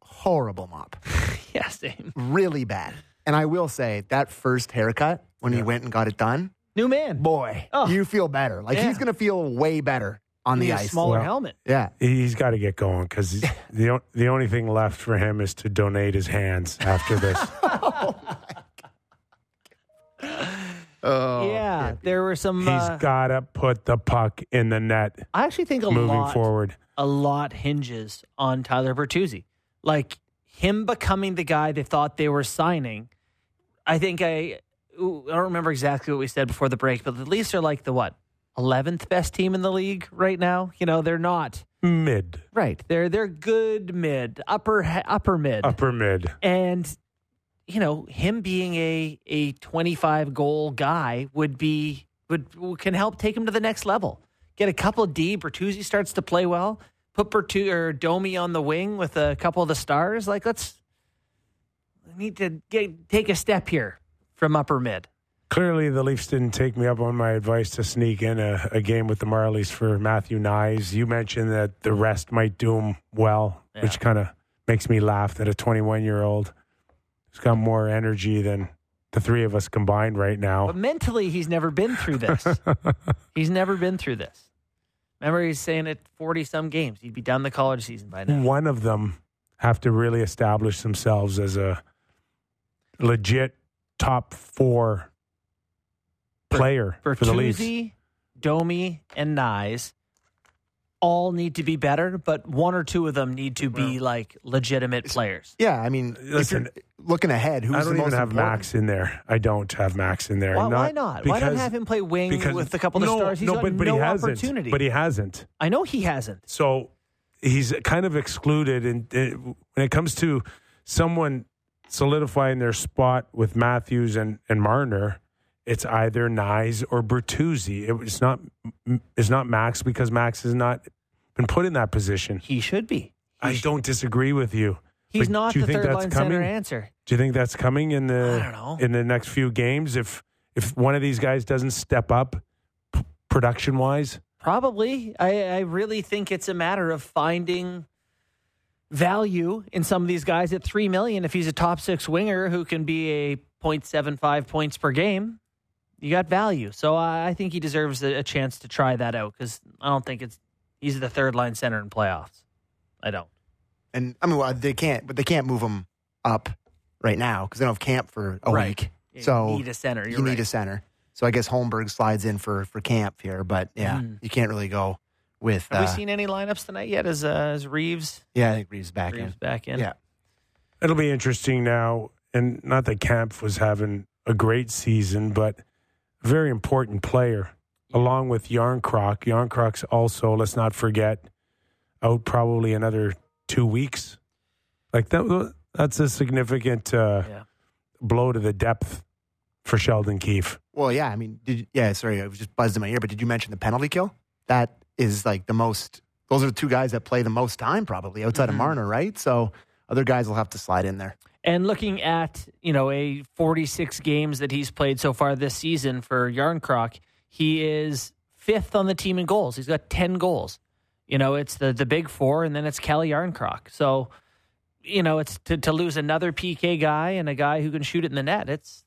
horrible mop,
Yeah, same.
really bad. And I will say that first haircut when he went and got it done,
New man.
boy,
Oh.
you feel better. Like
Yeah.
he's going to feel way better on
Need
the
a
ice.
smaller
Well,
helmet.
Yeah.
He's got to get going because the o- the only thing left for him is to donate his hands after this.
Oh,
yeah. There were some.
He's
Uh,
got to put the puck in the net
I actually think a
moving
lot.
forward.
a lot hinges on Tyler Bertuzzi. Like him becoming the guy they thought they were signing. I think I I don't remember exactly what we said before the break, but the Leafs are like the what? 11th best team in the league right now. You know, they're not
Mid,
right. They're they're good mid, upper upper mid.
upper mid.
And you know, him being a a 25 goal guy would be would can help take him to the next level. Get a couple D, Bertuzzi starts to play well. put Bertu or Domi on the wing with a couple of the stars. Like let's we need to get, take a step here from upper mid.
Clearly, the Leafs didn't take me up on my advice to sneak in a, a game with the Marlies for Matthew Knies. You mentioned that the rest might do him well,
Yeah.
which kind of makes me laugh that a 21 year old who's got more energy than the three of us combined right now.
But mentally, he's never been through this. he's never been through this. Remember, he's saying at 40 some games, he'd be done the college season by now.
One of them have to really establish themselves as a legit top four player for the Leafs.
Domi, and Knies all need to be better, but one or two of them need to be like legitimate players.
Yeah, I mean, if
Listen,
you're looking ahead, who's
I
the
don't
most
even have
important?
Max in there. I don't have Max in there.
Why, why not? Why don't
because-
have him play wing
because-
with a couple of
no,
stars? He's
no, but, but
no
he hasn't.
opportunity.
But he hasn't.
I know he hasn't.
So he's kind of excluded. And uh, when it comes to someone solidifying their spot with Matthews and, and Marner, it's either Knies or Bertuzzi. It, it's not it's not Max because Max has not been put in that position.
He should be.
I don't disagree with you.
He's not
you
the
think
third line
coming?
center answer.
Do you think that's coming in the
I don't know.
in the next few games? If if one of these guys doesn't step up p- production wise,
Probably. I, I really think it's a matter of finding value in some of these guys at three million. If he's a top six winger who can be a 0.75 points per game, you got value. So I, I think he deserves a, a chance to try that out because I don't think it's he's the third line center in playoffs. I don't.
And I mean, well, they can't, but they can't move him up right now because they don't have Kampf for a
Right.
week.
You
so
need a center. You're
you need
right.
a center. So I guess Holmberg slides in for for Kampf here, but yeah,
Mm.
you can't really go with.
Have
uh,
we seen any lineups tonight yet? As uh, as Reaves,
Yeah, I think Reaves back
Reaves
in.
back in.
Yeah.
it'll be interesting now. And not that Kampf was having a great season, but a very important player along with Järnkrok. Järnkrok's also, let's not forget, out probably another two weeks. Like that, that's a significant uh,
Yeah.
blow to the depth for Sheldon Keefe.
Well, yeah, I mean, did yeah, sorry, I was just buzzed in my ear, but did you mention the penalty kill? That is like the most. Those are the two guys that play the most time, probably outside
Mm-hmm.
of Marner, right? So other guys will have to slide in there.
And looking at, you know, a 46 games that he's played so far this season for Järnkrok, he is fifth on the team in goals. He's got 10 goals. You know, it's the the big four, and then it's Calle Järnkrok. So, you know, it's to, to lose another PK guy and a guy who can shoot it in the net. It's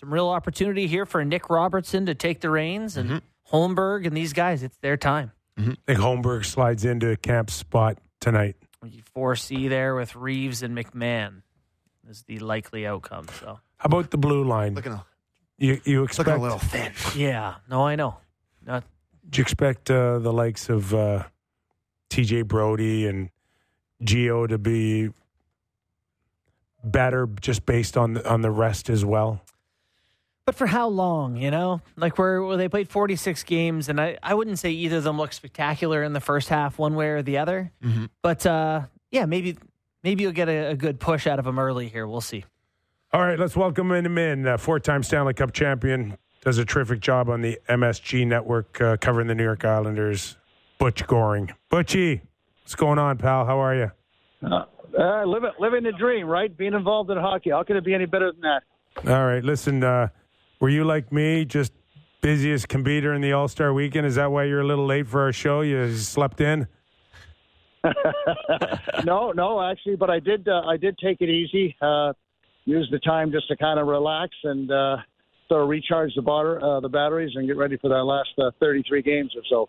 some real opportunity here for Nick Robertson to take the reins and mm-hmm. Holmberg and these guys. It's their time. Mm-hmm.
I think Holmberg slides into a Kampf spot tonight.
You foresee there with Reaves and McMann is the likely outcome. So,
How about the blue line?
Looking a,
You you
looking
expect
a little thin.
yeah, no, I know. Not
Do you expect uh, the likes of uh, TJ Brodie and Gio to be better just based on the, on the rest as well?
But for how long, you know? Like where, where they played 46 games, and I, I wouldn't say either of them looked spectacular in the first half, one way or the other. But uh, yeah, maybe maybe you'll get a, a good push out of them early here. We'll see.
All right, let's welcome him in. Uh, four-time Stanley Cup champion, does a terrific job on the MSG network uh, covering the New York Islanders. Butch Goring, Butchie, what's going on, pal? How are you?
Uh, living, living the dream, right? Being involved in hockey. How could it be any better than that?
All right, listen. Were you like me, just busiest be during the All Star weekend? Is that why you're a little late for our show? You slept in?
no, no, actually, but I did. Uh, I did take it easy. Uh, use the time just to kind of relax and uh, sort of recharge the, bar, uh, the batteries and get ready for that last uh, 33 games or so.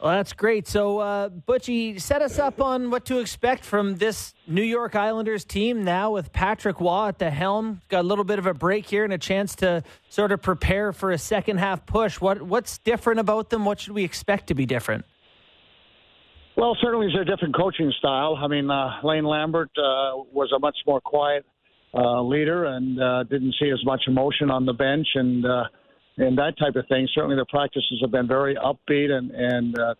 Well, that's great. So, uh, Butchie, set us up on what to expect from this New York Islanders team now with Patrick Roy at the helm. Got a little bit of a break here and a chance to sort of prepare for a second half push. What What's different about them? What should we expect to be different?
Well, certainly it's a different coaching style. I mean, uh, Lane Lambert uh, was a much more quiet uh, leader and uh, didn't see as much emotion on the bench and uh, and that type of thing. Certainly, the practices have been very upbeat, and and uh,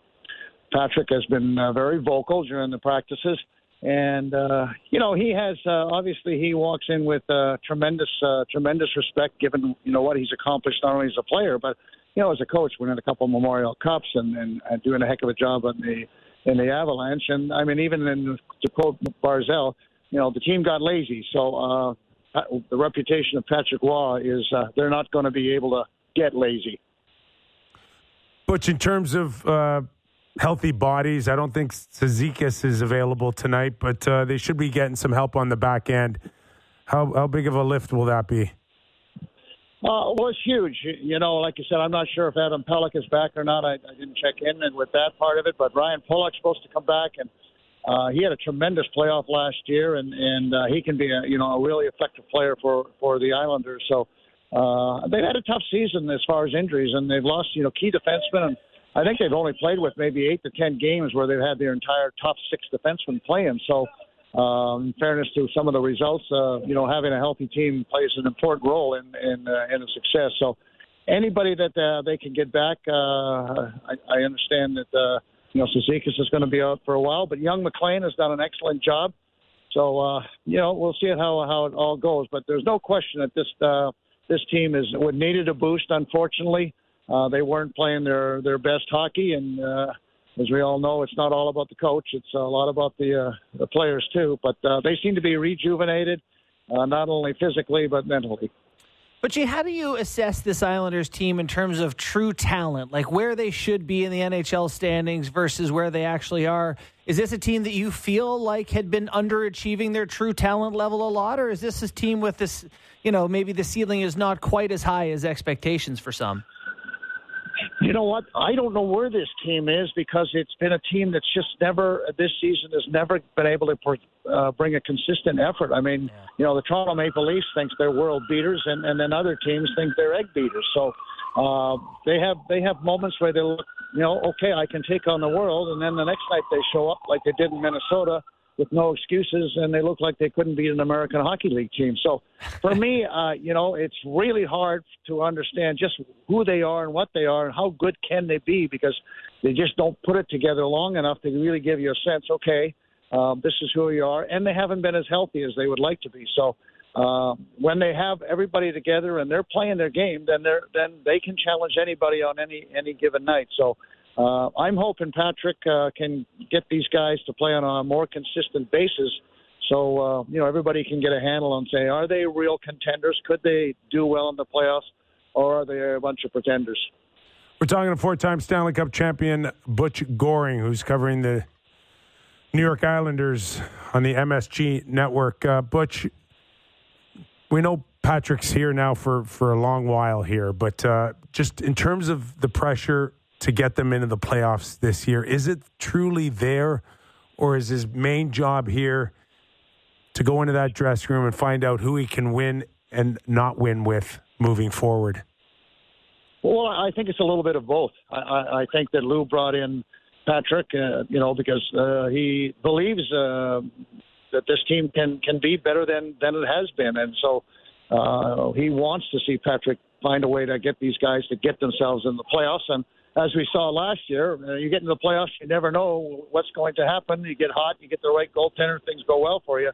Patrick has been uh, very vocal during the practices. And uh, you know, he has uh, obviously he walks in with uh, tremendous uh, tremendous respect, given you know what he's accomplished not only as a player, but you know as a coach, winning a couple of Memorial Cups and, and, and doing a heck of a job on the in the Avalanche. And I mean, even in to quote Barzal, you know, the team got lazy. So uh, the reputation of Patrick Roy is uh, they're not going to be able to get lazy.
Butch, in terms of uh, healthy bodies, I don't think Cizikas is available tonight, but uh, they should be getting some help on the back end. How how big of a lift will that be?
Uh, well, it's huge. You know, like you said, I'm not sure if Adam Pelech is back or not. I, I didn't check in and with that part of it, but Ryan Pulock's supposed to come back, and uh, he had a tremendous playoff last year, and and uh, he can be a you know a really effective player for for the Islanders. So uh, they've had a tough season as far as injuries, and they've lost you know key defensemen, and I think they've only played with maybe eight to ten games where they've had their entire top six defensemen playing. So um, in fairness to some of the results, uh, you know, having a healthy team plays an important role in in, uh, in a success. So, anybody that uh, they can get back, uh, I, I understand that uh, you know Cizikas is going to be out for a while, but young MacLean has done an excellent job. So, uh, you know, we'll see how how it all goes. But there's no question that this uh, this team is would needed a boost. Unfortunately, uh, they weren't playing their their best hockey and. Uh, as we all know, it's not all about the coach. It's a lot about the uh, the players too. But uh, they seem to be rejuvenated, uh, not only physically but mentally.
But Jay, how do you assess this Islanders team in terms of true talent, like where they should be in the NHL standings versus where they actually are? Is this a team that you feel like had been underachieving their true talent level a lot, or is this a team with this, you know, maybe the ceiling is not quite as high as expectations for some?
You know what? I don't know where this team is because it's been a team that's just never this season has never been able to uh, bring a consistent effort. I mean, yeah. you know, the Toronto Maple Leafs thinks they're world beaters, and and then other teams think they're egg beaters. So uh, they have they have moments where they look, you know, okay, I can take on the world, and then the next night they show up like they did in Minnesota with no excuses, and they look like they couldn't beat an American Hockey League team. So, for me, uh, you know, it's really hard to understand just who they are and what they are and how good can they be because they just don't put it together long enough to really give you a sense. Okay, um, this is who you are, and they haven't been as healthy as they would like to be. So. Uh, when they have everybody together and they're playing their game, then they're then they can challenge anybody on any any given night. So uh, I'm hoping Patrick uh, can get these guys to play on a more consistent basis. So uh, you know everybody can get a handle on say, are they real contenders? Could they do well in the playoffs, or are they a bunch of pretenders?
We're talking to four-time Stanley Cup champion Butch Goring, who's covering the New York Islanders on the MSG network. Uh, Butch, we know Patrick's here now for for a long while here, but uh, just in terms of the pressure to get them into the playoffs this year. Is it truly there, or is his main job here to go into that dressing room and find out who he can win and not win with moving forward?
Well, I think it's a little bit of both. I, I, I think that Lou brought in Patrick, uh, you know, because uh, he believes uh, that this team can can be better than than it has been, and so uh, he wants to see Patrick find a way to get these guys to get themselves in the playoffs. And as we saw last year, you get into the playoffs, you never know what's going to happen. You get hot, you get the right goaltender, things go well for you.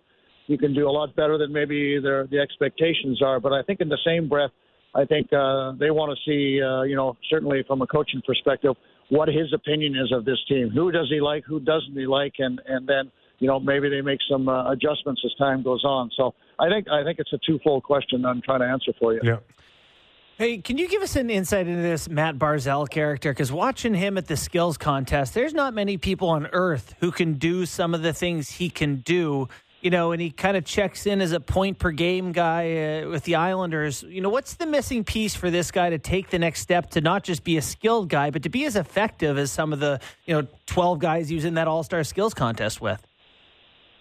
You can do a lot better than maybe the the expectations are. But I think in the same breath, I think uh, they want to see, uh, you know, certainly from a coaching perspective, what his opinion is of this team. Who does he like? Who doesn't he like? And and then you know maybe they make some uh, adjustments as time goes on. So I think I think it's a twofold question I'm trying to answer for you.
Yeah.
Hey, can you give us an insight into this Matt Barzal character? Because watching him at the skills contest, there's not many people on earth who can do some of the things he can do. You know, and he kind of checks in as a point per game guy uh, with the Islanders. You know, what's the missing piece for this guy to take the next step to not just be a skilled guy, but to be as effective as some of the, you know, 12 guys using that All Star skills contest with?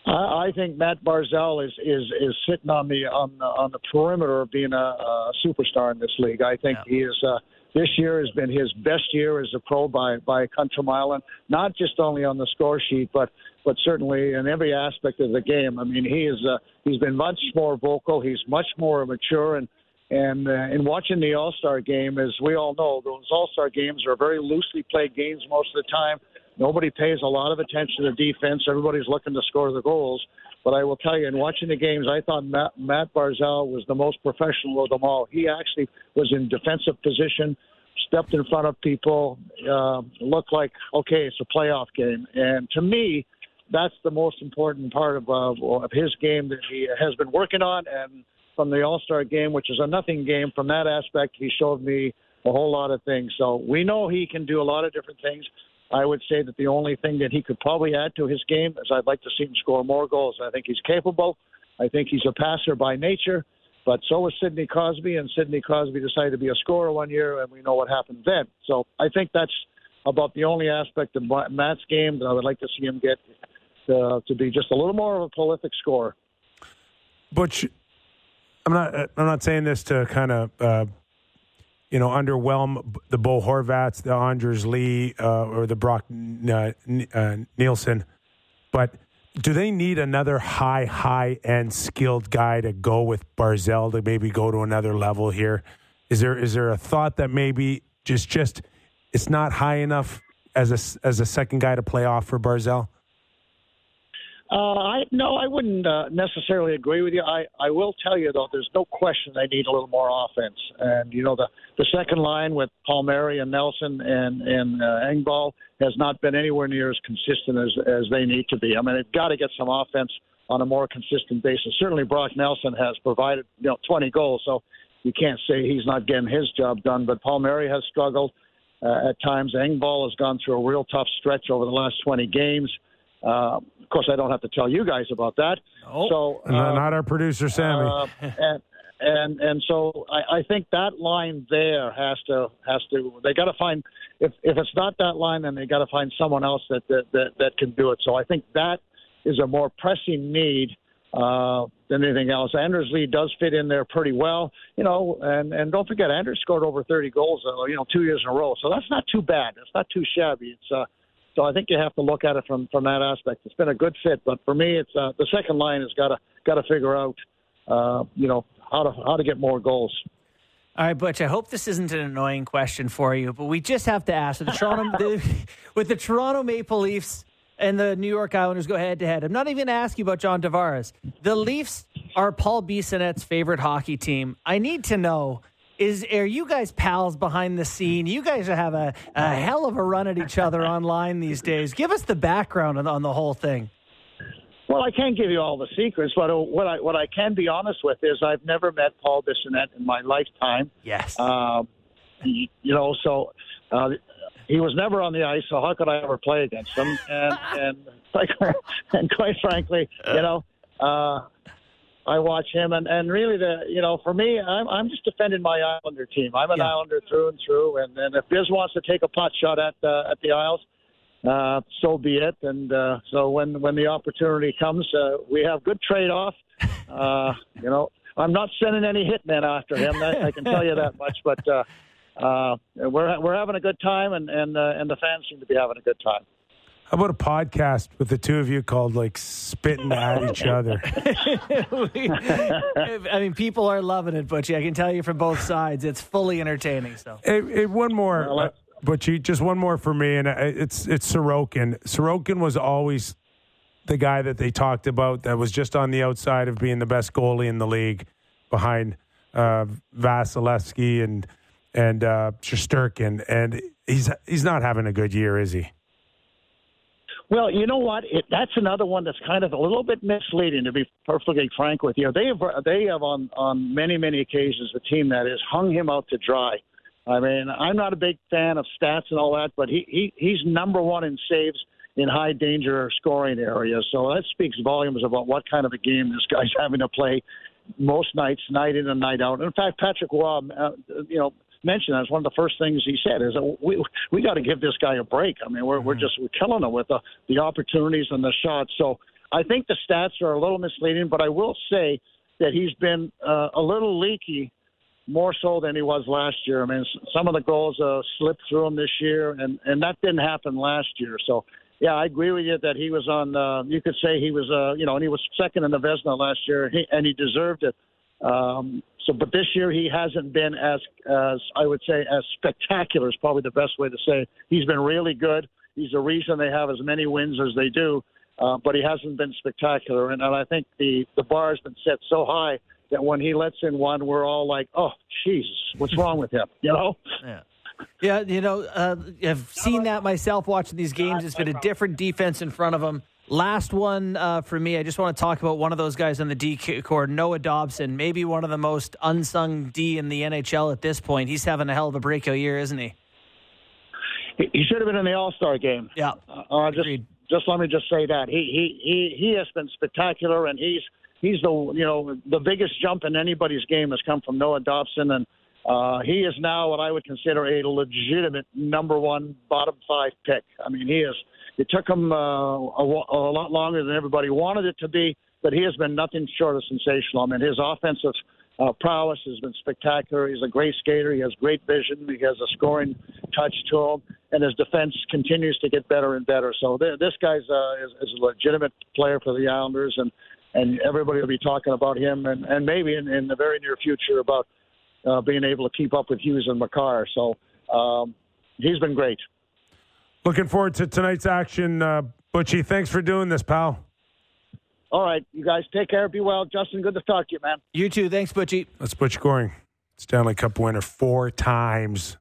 I, I think Matt Barzal is is is sitting on the on the, on the perimeter of being a, a superstar in this league. I think yeah. he is. Uh, this year has been his best year as a pro by by a country mile, and not just only on the score sheet, but but certainly in every aspect of the game. I mean, he is uh, he's been much more vocal. He's much more mature, and and uh, in watching the All Star game, as we all know, those All Star games are very loosely played games most of the time. Nobody pays a lot of attention to defense. Everybody's looking to score the goals. But I will tell you, in watching the games, I thought Matt, Matt Barzal was the most professional of them all. He actually was in defensive position stepped in front of people, uh, looked like okay, it's a playoff game, and to me, that's the most important part of uh, of his game that he has been working on, and from the All Star game, which is a nothing game, from that aspect, he showed me a whole lot of things. So we know he can do a lot of different things. I would say that the only thing that he could probably add to his game is I'd like to see him score more goals. I think he's capable. I think he's a passer by nature. But so was Sidney Crosby, and Sidney Crosby decided to be a scorer one year, and we know what happened then. So I think that's about the only aspect of Matt's game that I would like to see him get uh, to be just a little more of a prolific scorer.
Butch, I'm not. I'm not saying this to kind of. Uh, you know, underwhelm the Bo Horvats, the Anders Lee, uh, or the Brock uh, uh, Nelson, but do they need another high, high end skilled guy to go with Barzal to maybe go to another level here? Is there is there a thought that maybe just just it's not high enough as a as a second guy to play off for Barzal?
Uh, I no, I wouldn't uh, necessarily agree with you. I, I will tell you though, there's no question they need a little more offense. And you know the the second line with Palmieri and Nelson and and uh, Engvall has not been anywhere near as consistent as as they need to be. I mean, they've got to get some offense on a more consistent basis. Certainly, Brock Nelson has provided you know 20 goals, so you can't say he's not getting his job done. But Palmieri has struggled uh, at times. Engvall has gone through a real tough stretch over the last 20 games. Of course, I don't have to tell you guys about that.
Oh, so uh, not our producer Sammy.
Uh, and, and and so I, I think that line there has to has to they got to find if if it's not that line then they got to find someone else that, that that that can do it. So I think that is a more pressing need uh, than anything else. Anders Lee does fit in there pretty well, you know, and and don't forget Anders scored over 30 goals, uh, you know, two years in a row. So that's not too bad. That's not too shabby. It's uh, so I think you have to look at it from from that aspect. It's been a good fit, but for me, it's uh, the second line has got to got to figure out, uh, you know, how to how to get more goals.
All right, Butch. I hope this isn't an annoying question for you, but we just have to ask: with the Toronto the, with the Toronto Maple Leafs and the New York Islanders go head to head. I'm not even asking about John Tavares. The Leafs are Paul Bissonnette's favorite hockey team. I need to know is are you guys pals behind the scene? You guys have a, a hell of a run at each other online these days. Give us the background on, on the whole thing.
Well, I can't give you all the secrets, but uh, what I what I can be honest with is I've never met Paul Bissonnette in my lifetime.
Yes.
Uh, you know, so uh, he was never on the ice, so how could I ever play against him? And and and quite frankly, you know, uh, I watch him, and and really the you know for me, I'm I'm just defending my Islander team. I'm an yeah. Islander through and through, and and if Biz wants to take a pot shot at uh, at the Isles, uh, so be it. And uh, so when when the opportunity comes, uh, we have good trade off. Uh, you know, I'm not sending any hitmen after him. I, I can tell you that much. But uh, uh, we're we're having a good time, and and uh, and the fans seem to be having a good time.
How about a podcast with the two of you called like spitting at each other?
I mean, people are loving it, Butchie. I can tell you from both sides, it's fully entertaining. So,
hey, hey, one more, well, uh, Butchie, just one more for me, and uh, it's it's Sorokin. Sorokin was always the guy that they talked about that was just on the outside of being the best goalie in the league, behind uh, Vasilevskiy and and uh, Shesterkin, and he's he's not having a good year, is he?
Well, you know what? It, that's another one that's kind of a little bit misleading, to be perfectly frank with you. They have they have on on many many occasions a team that has hung him out to dry. I mean, I'm not a big fan of stats and all that, but he, he he's number one in saves in high danger scoring areas. So that speaks volumes about what kind of a game this guy's having to play most nights, night in and night out. In fact, Patrick Roy, uh, you know, mentioned that's one of the first things he said is that we we got to give this guy a break. I mean, we're mm-hmm. we're just we're killing him with the the opportunities and the shots. So I think the stats are a little misleading, but I will say that he's been uh, a little leaky more so than he was last year. I mean, some of the goals uh, slipped through him this year, and and that didn't happen last year. So. Yeah, I agree with you that he was on. Uh, you could say he was, uh, you know, and he was second in the Vezina last year, he, and he deserved it. Um, so, but this year he hasn't been as, as I would say, as spectacular is probably the best way to say. It. He's been really good. He's the reason they have as many wins as they do. Uh, but he hasn't been spectacular, and, and I think the the bar has been set so high that when he lets in one, we're all like, "Oh, Jesus, what's wrong with him?" You know?
Yeah. Yeah, you know, uh, I've seen that myself watching these games. It's been a different defense in front of them. Last one uh, for me, I just want to talk about one of those guys on the D core, Noah Dobson, maybe one of the most unsung D in the NHL at this point. He's having a hell of a breakout year, isn't he?
He, should have been in the All Star game.
Yeah.
Uh, just, just let me just say that he he he he has been spectacular, and he's he's the you know the biggest jump in anybody's game has come from Noah Dobson, and uh, he is now what I would consider a legitimate number one bottom five pick. I mean, he is. It took him uh, a, a lot longer than everybody wanted it to be, but he has been nothing short of sensational. I mean, his offensive uh, prowess has been spectacular. He's a great skater. He has great vision. He has a scoring touch to him, and his defense continues to get better and better. So th- this guy's uh, is, is a legitimate player for the Islanders, and and everybody will be talking about him, and and maybe in, in the very near future about uh, being able to keep up with Hughes and Makar. So um, he's been great.
Looking forward to tonight's action, uh, Butchie. Thanks for doing this, pal.
All right, you guys take care. Be well, Justin. Good to talk to you, man.
You too. Thanks, Butchie.
That's Butch Goring, Stanley Cup winner four times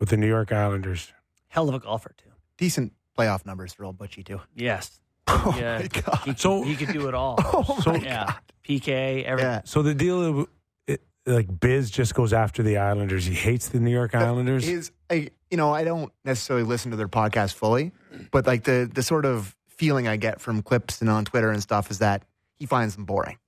with the New York Islanders.
Hell of a golfer, too.
Decent playoff numbers for old Butchie too.
Yes.
Oh
yeah.
my god.
He,
So-
he could do it all.
Oh my
yeah.
god.
PK, everything.
Yeah.
So the deal, it, like Biz, just goes after the Islanders. He hates the New York Islanders.
His, I, you know, I don't necessarily listen to their podcast fully, but like the the sort of feeling I get from clips and on Twitter and stuff is that he finds them boring,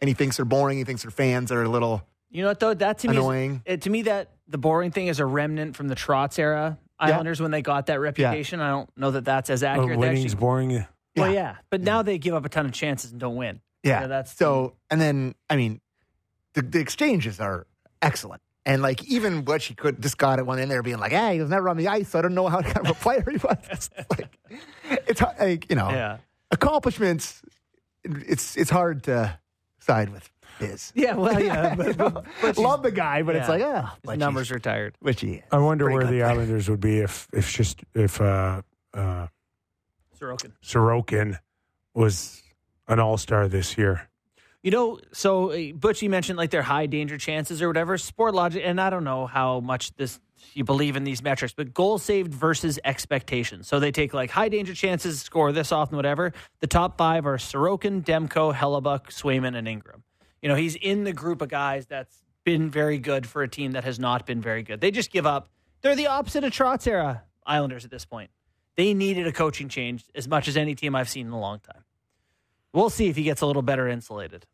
and he thinks they're boring. He thinks their fans are a little
You know what though? That to me,
Annoying.
Is, uh, to me, that the boring thing is a remnant from the Trotz era Islanders when they got that reputation. I don't know that that's as
Oh,
accurate. They
winning's
actually-
boring.
well,
Yeah.
yeah, but now they give up a ton of chances and don't win.
yeah.
Yeah, that's
so. And then I mean, the the exchanges are excellent. And like even what she could just got it one in there being like, hey, he was never on the ice, so I don't know how kind of a player he was. It's like it's hard- like you know
Yeah,
accomplishments. It's it's hard to side with his.
yeah. Well, yeah. But, but, but
Love the guy, but it's
yeah.
like ah,
his numbers
he's-
are tired.
which he is.
I wonder where the
player.
Islanders would be if if just if uh, uh,
Sorokin.
Sorokin was an All Star this year.
You know, so uh, Butchie mentioned like their high danger chances or whatever. Sportlogiq, and I don't know how much this you believe in these metrics, but goal saved versus expectations. So they take like high danger chances, score this often, whatever. The top five are Sorokin, Demko, Hellebuyck, Swayman, and Ingram. You know, he's in the group of guys that's been very good for a team that has not been very good. They just give up. They're the opposite of Trotz era Islanders at this point. They needed a coaching change as much as any team I've seen in a long time. We'll see if he gets a little better insulated.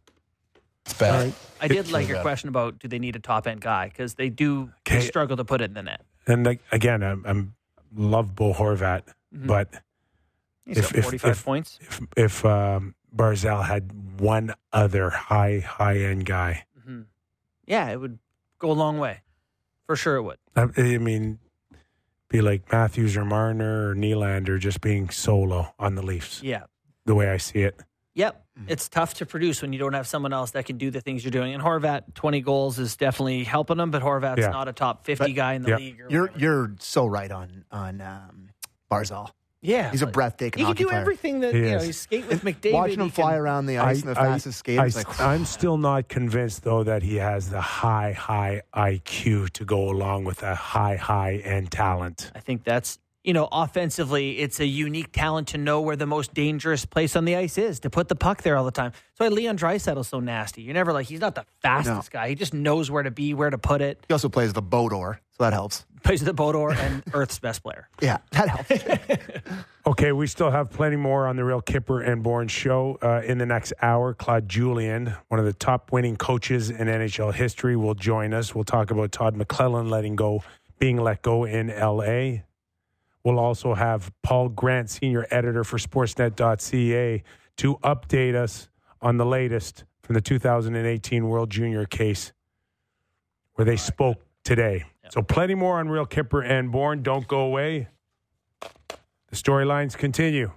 It's bad.
I did like your
bad.
question about do they need a top end guy because they do they struggle to put it in the net.
And like, again, I'm, I'm love Bo Horvat, but
He's
If-
got 45
if-
points.
if if um, Barzal had one other high high end guy,
Yeah, it would go a long way. For sure it would.
I, I mean, be like Matthews or Marner or Nylander just being solo on the Leafs.
Yeah.
The way I see it,
Yep.
Mm-hmm.
It's tough to produce when you don't have someone else that can do the things you're doing. And Horvat, 20 goals is definitely helping him, but Horvat's
Yeah.
not a top 50
But-
guy in the
yeah.
league.
You're
whatever.
you're so right on on um, Barzal.
yeah.
He's a
but
breathtaking
He can do
player.
everything that,
He
you know,
is.
he's skate with McDavid.
Watching him
he
fly
can-
around the ice and the fastest skaters, like
am still not convinced though that he has the high high IQ to go along with a high high end talent.
I think that's you know offensively, it's a unique talent to know where the most dangerous place on the ice is to put the puck there all the time. That's why Leon Draisaitl's so nasty. You're never like he's not the fastest guy. He just knows where to be, where to put it.
he also plays the Bodor, so that helps.
Plays the Bodor and Earth's best player.
Yeah, that helps.
Okay, we still have plenty more on the Real Kyper and Bourne show uh, in the next hour. Claude Julien, one of the top winning coaches in NHL history, will join us. We'll talk about Todd McLellan letting go, being let go in LA. We'll also have Paul Grant, senior editor for Sportsnet.ca, to update us on the latest from the 2018 World Junior case, where they spoke today. So, plenty more on Real Kyper and Bourne. Don't go away. The storylines continue.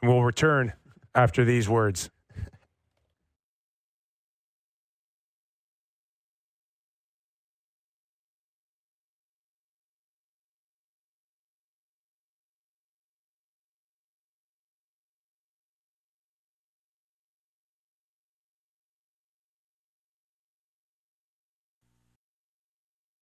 And we'll return after these words.